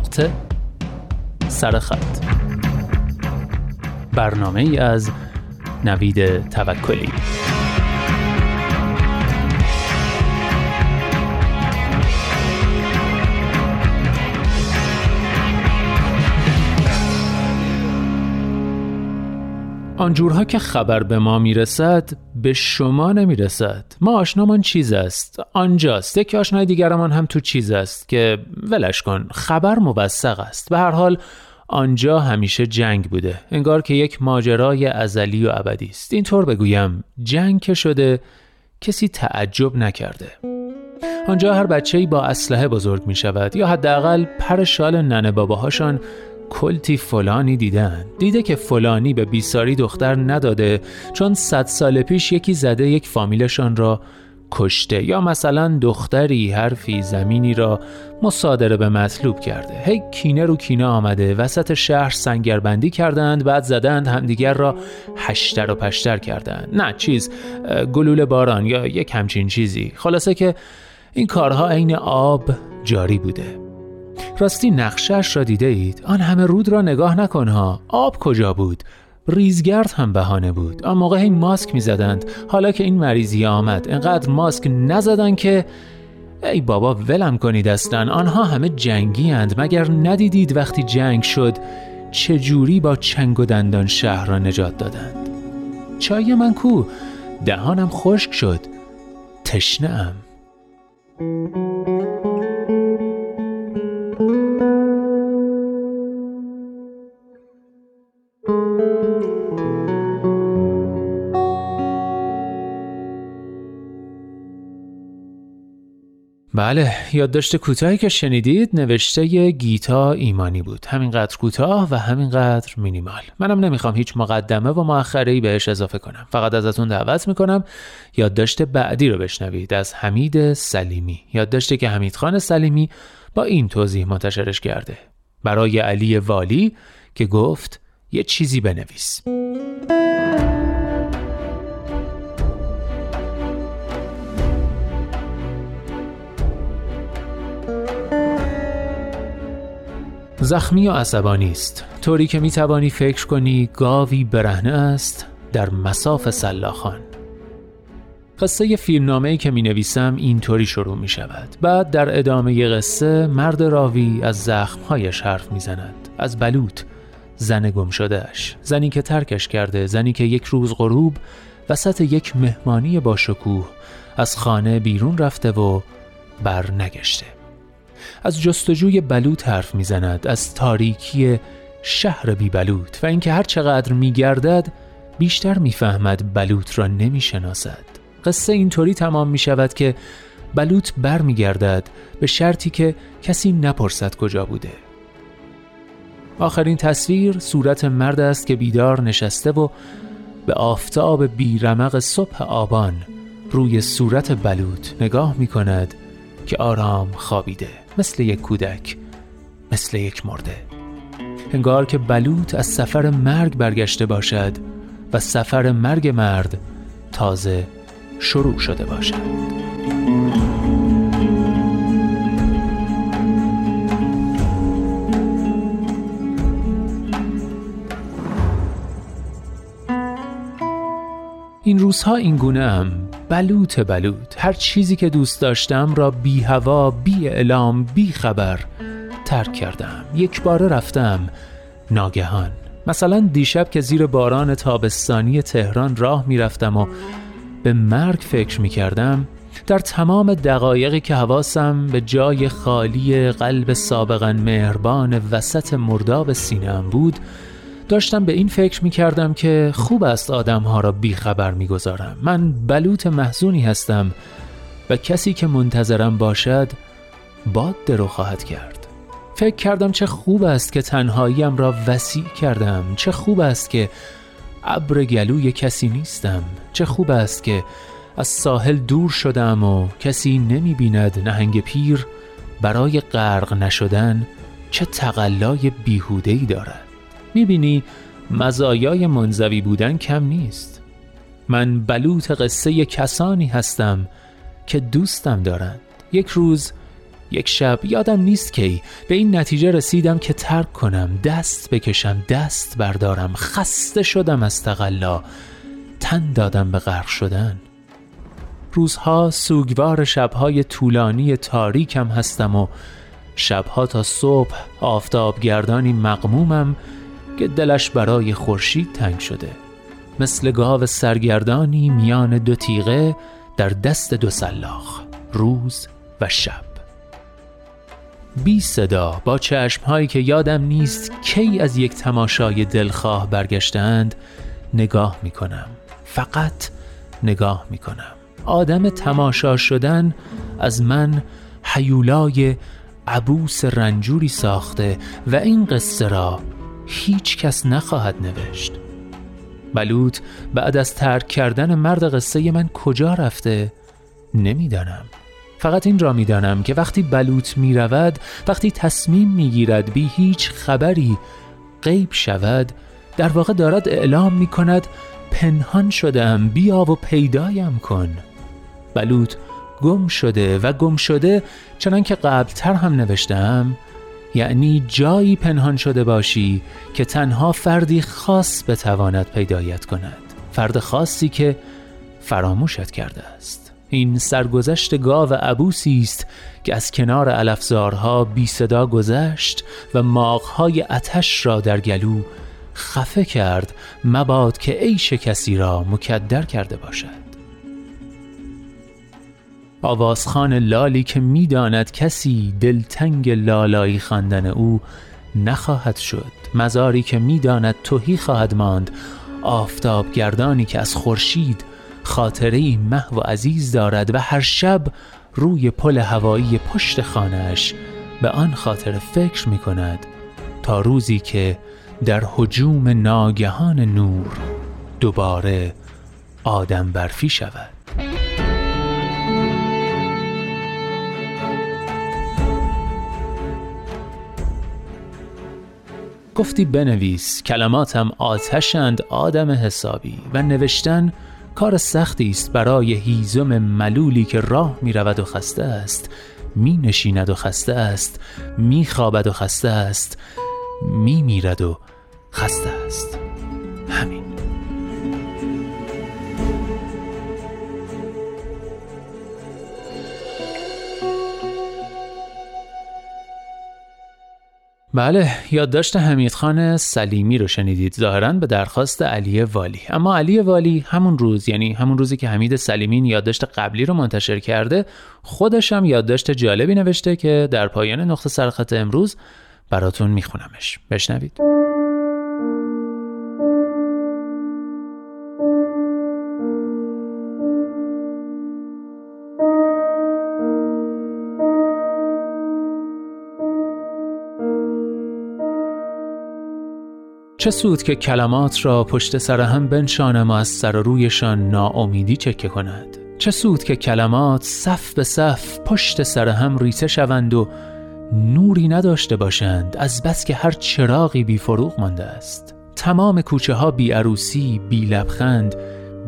نقطه سرخط برنامه ای از نوید توکلی. آنجورها که خبر به ما می‌رسد به شما نمی‌رسد. ما آشنامان چیز است؟ آنجاست. یک آشنای دیگرمان هم تو چیز است که ولش کن خبر موثق است. به هر حال آنجا همیشه جنگ بوده. انگار که یک ماجرای ازلی و ابدی است. اینطور بگویم جنگ که شده کسی تعجب نکرده. آنجا هر بچه‌ای با اسلحه بزرگ می شود یا حداقل پر شال ننه باباهاشان کلتی فلانی دیدن. دیده که فلانی به بیساری دختر نداده چون صد سال پیش یکی زده یک فامیلشان را کشته. یا مثلا دختری حرفی زمینی را مصادره به مطلوب کرده. هی کینه رو کینه آمده. وسط شهر سنگربندی کردند بعد زدند همدیگر را هشتر و پشتر کردند. نه چیز گلوله باران یا یک همچین چیزی. خلاصه که این کارها عین آب جاری بوده. راستی نقشش را دیده اید آن همه رود را نگاه نکنها. آب کجا بود؟ ریزگرد هم بهانه بود. آن موقع این ماسک می‌زدند. حالا که این مریضی آمد انقدر ماسک نزدن که ای بابا ولم کنید اصلا. آنها همه جنگی اند مگر ندیدید وقتی جنگ شد چجوری با چنگ و دندان شهر را نجات دادند؟ چای من کو؟ دهانم خشک شد. تشنه ام بله یادداشت کوتاهی که شنیدید نوشته گیتا ایمانی بود. همینقدر کوتاه و همینقدر مینیمال. منم نمی‌خوام هیچ مقدمه و مؤخره بهش اضافه کنم. فقط ازتون دعوت می‌کنم یادداشت بعدی رو بشنوید از حمید سلیمی. یادداشتی که حمید خان سلیمی با این توضیح منتشرش کرده. برای علی والی که گفت یه چیزی بنویس. زخمی و عصبانی است. طوری که می توانی فکر کنی گاوی برهنه است در مساف سلاخان. قصه فیلمنامه ای که می نویسم اینطوری شروع می شود بعد در ادامه قصه مرد راوی از زخمهایش حرف می زند از بلوط زن گم شدهش زنی که ترکش کرده زنی که یک روز غروب وسط یک مهمانی با شکوه از خانه بیرون رفته و بر نگشته از جستجوی بلوط حرف می‌زند از تاریکی شهر بی بلوط و اینکه هر چقدر میگردد بیشتر می‌فهمد بلوط را نمی‌شناسد. قصه اینطوری تمام می شود که بلوط بر می گردد به شرطی که کسی نپرسد کجا بوده. آخرین تصویر صورت مرد است که بیدار نشسته و به آفتاب بیرمق صبح آبان روی صورت بلوط نگاه می کند که آرام خوابیده. مثل یک کودک مثل یک مرده. انگار که بلوط از سفر مرگ برگشته باشد و سفر مرگ مرد تازه شروع شده باشد. این روزها این گونه هم بلوط بلوط هر چیزی که دوست داشتم را بی هوا بی اعلام بی خبر ترک کردم. یک باره رفتم ناگهان. مثلا دیشب که زیر باران تابستانی تهران راه می‌رفتم و به مرگ فکر می کردم در تمام دقایقی که حواسم به جای خالی قلب سابقا مهربان وسط مرداب سینم بود داشتم به این فکر می کردم که خوب است آدم ها را بیخبر می گذارم. من بلوط محزونی هستم و کسی که منتظرم باشد باد درو خواهد کرد. فکر کردم چه خوب است که تنهاییم را وسیع کردم. چه خوب است که ابر گلوی کسی نیستم. چه خوب است که از ساحل دور شدم و کسی نمی بیند نهنگ پیر برای غرق نشدن چه تقلای بیهودهی دارد. می‌بینی مزایای منزوی بودن کم نیست. من بلوط قصه کسانی هستم که دوستم دارند. یک روز یک شب یادم نیست کی به این نتیجه رسیدم که ترک کنم دست بکشم دست بردارم خسته شدم از تقلا تن دادم به غرق شدن. روزها سوگوار شبهای طولانی تاریکم هستم و شبها تا صبح آفتابگردانی مقمومم که دلش برای خورشید تنگ شده. مثل گاو سرگردانی میان دو تیغه در دست دو سلاخ روز و شب. بی صدا با چشمهایی که یادم نیست کی از یک تماشای دلخواه برگشتند نگاه می کنم فقط نگاه می کنم آدم تماشا شدن از من حیولای عبوس رنجوری ساخته و این قصه را هیچ کس نخواهد نوشت. بلوط بعد از ترک کردن مرد قصه من کجا رفته؟ نمی‌دانم. فقط این را می‌دانم که وقتی بلوط می رود وقتی تصمیم می گیرد بی هیچ خبری غیب شود در واقع دارد اعلام می کند پنهان شدم بیا و پیدایم کن. بلوط گم شده و گم شده چنان که قبلتر هم نوشتم یعنی جایی پنهان شده باشی که تنها فردی خاص بتواند پیدایت کند. فرد خاصی که فراموشت کرده است. این سرگذشت گاو عبوسی است که از کنار الافزارها بی صدا گذشت و ماغهای اتش را در گلو خفه کرد مباد که عیش کسی را مکدر کرده باشد. آوازخان لالی که می‌داند کسی دلتنگ لالایی خواندن او نخواهد شد. مزاری که می‌داند توهی خواهد ماند. آفتاب گردانی که از خورشید خاطره محو و عزیز دارد و هر شب روی پل هوایی پشت خانهش به آن خاطر فکر می کند تا روزی که در حجوم ناگهان نور دوباره آدم برفی شود. گفتی بنویس کلماتم آتشند آدم حسابی. و نوشتن کار سختی است برای هیزم ملولی که راه می رود و خسته است. می نشیند و خسته است می خوابد و خسته است می میرد و خسته است. همین. بله یادداشت حمیدخان سلیمی رو شنیدید. ظاهرا به درخواست علی والی. اما علی والی همون روز یعنی همون روزی که حمید سلیمین یادداشت قبلی رو منتشر کرده خودش هم یادداشت جالبی نوشته که در پایان نقطه سرخط امروز براتون میخونمش. بشنوید. چه سود که کلمات را پشت سر هم بنشانم و از سر و رویشان ناامیدی چکه کند؟ چه سود که کلمات صف به صف پشت سر هم ریته شوند و نوری نداشته باشند از بس که هر چراغی بی فروغ مانده است. تمام کوچه ها بی عروسی بی لبخند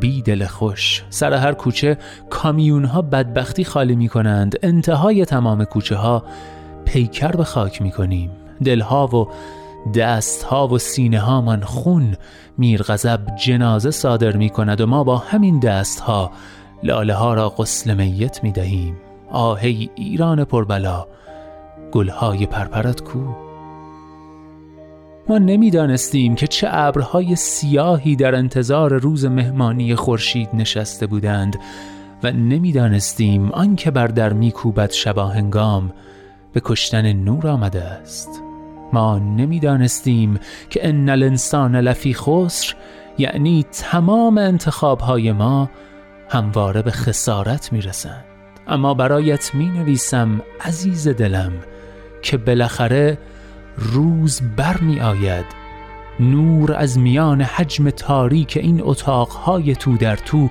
بی دل خوش. سر هر کوچه کامیون ها بدبختی خالی می کنند. انتهای تمام کوچه ها پیکر به خاک می کنیم. دلها و دستها و سینه ها من خون میر غضب جنازه صادر می کند و ما با همین دستها لاله ها را غسل میت می دهیم آهی ایران پربلا گلهای پرپرت کو. ما نمی‌دانستیم که چه ابرهای سیاهی در انتظار روز مهمانی خورشید نشسته بودند و نمی‌دانستیم آنکه بر در میکوبد شباهنگام. به کشتن نور آمده است. ما نمی‌دانستیم که ان الانسان لفی خسر یعنی تمام انتخابهای ما همواره به خسارت می‌رسند. اما برایت می نویسم عزیز دلم که بالاخره روز بر می آید نور از میان حجم تاریک این اتاقهای تو در تو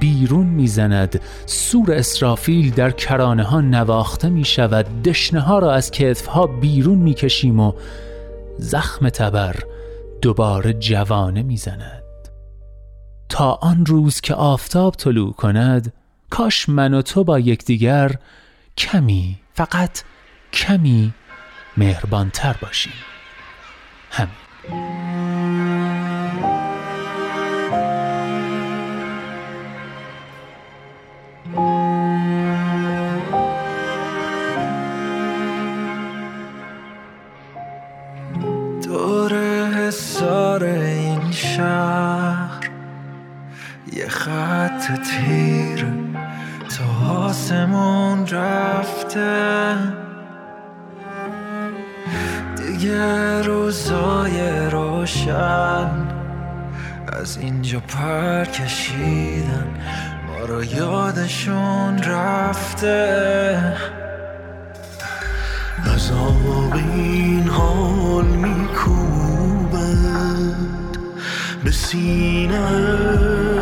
بیرون می‌زند. سور اسرافیل در کرانه ها نواخته می شود دشنه ها را از کتف ها بیرون می کشیم و زخم تبر دوباره جوانه می‌زند. تا آن روز که آفتاب طلوع کند کاش من و تو با یکدیگر کمی فقط کمی مهربانتر باشیم. همین. روزای روشن. از اینجا پر کشیدن. ما رو یادشون رفته. عذاب این حال میکوبد. به سینم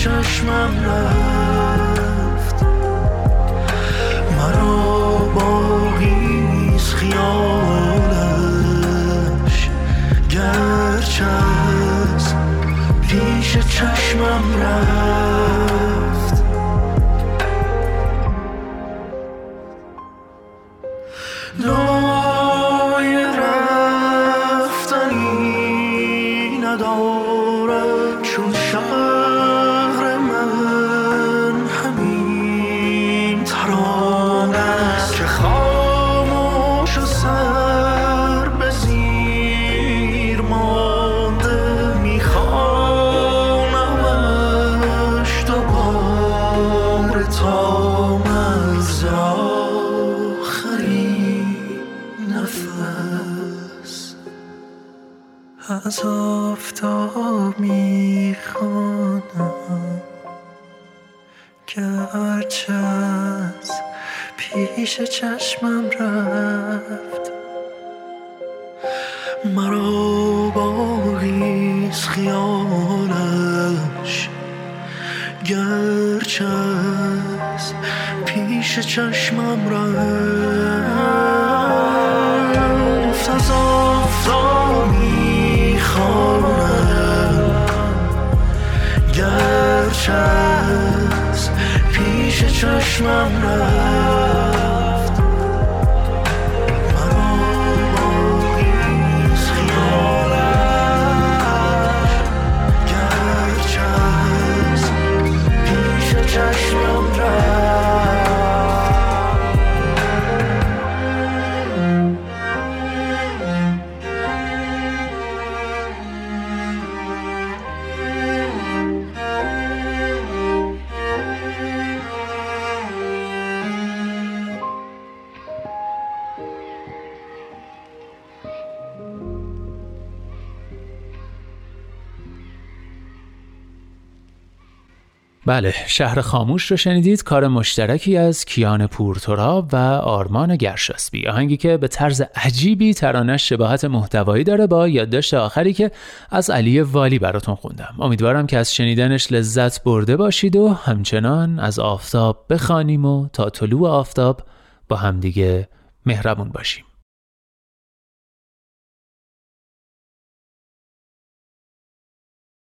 چشمم رفت. مرا باقیز خیالش. گرچه پیش چشمم رفت. می‌خوانم گرچه از پیش چشمم رفت. مرا باقیز خیالش گرچه از پیش چشمم رفت. چشمم رفت بله شهر خاموش رو شنیدید. کار مشترکی از کیان پورتراب و آرمان گرشاسبی آهنگی که به طرز عجیبی ترانش شباهت محتوایی داره با یادداشت آخری که از علی والی براتون خوندم. امیدوارم که از شنیدنش لذت برده باشید و همچنان از آفتاب بخوانیم و تا طلوع آفتاب با همدیگه مهربون باشیم.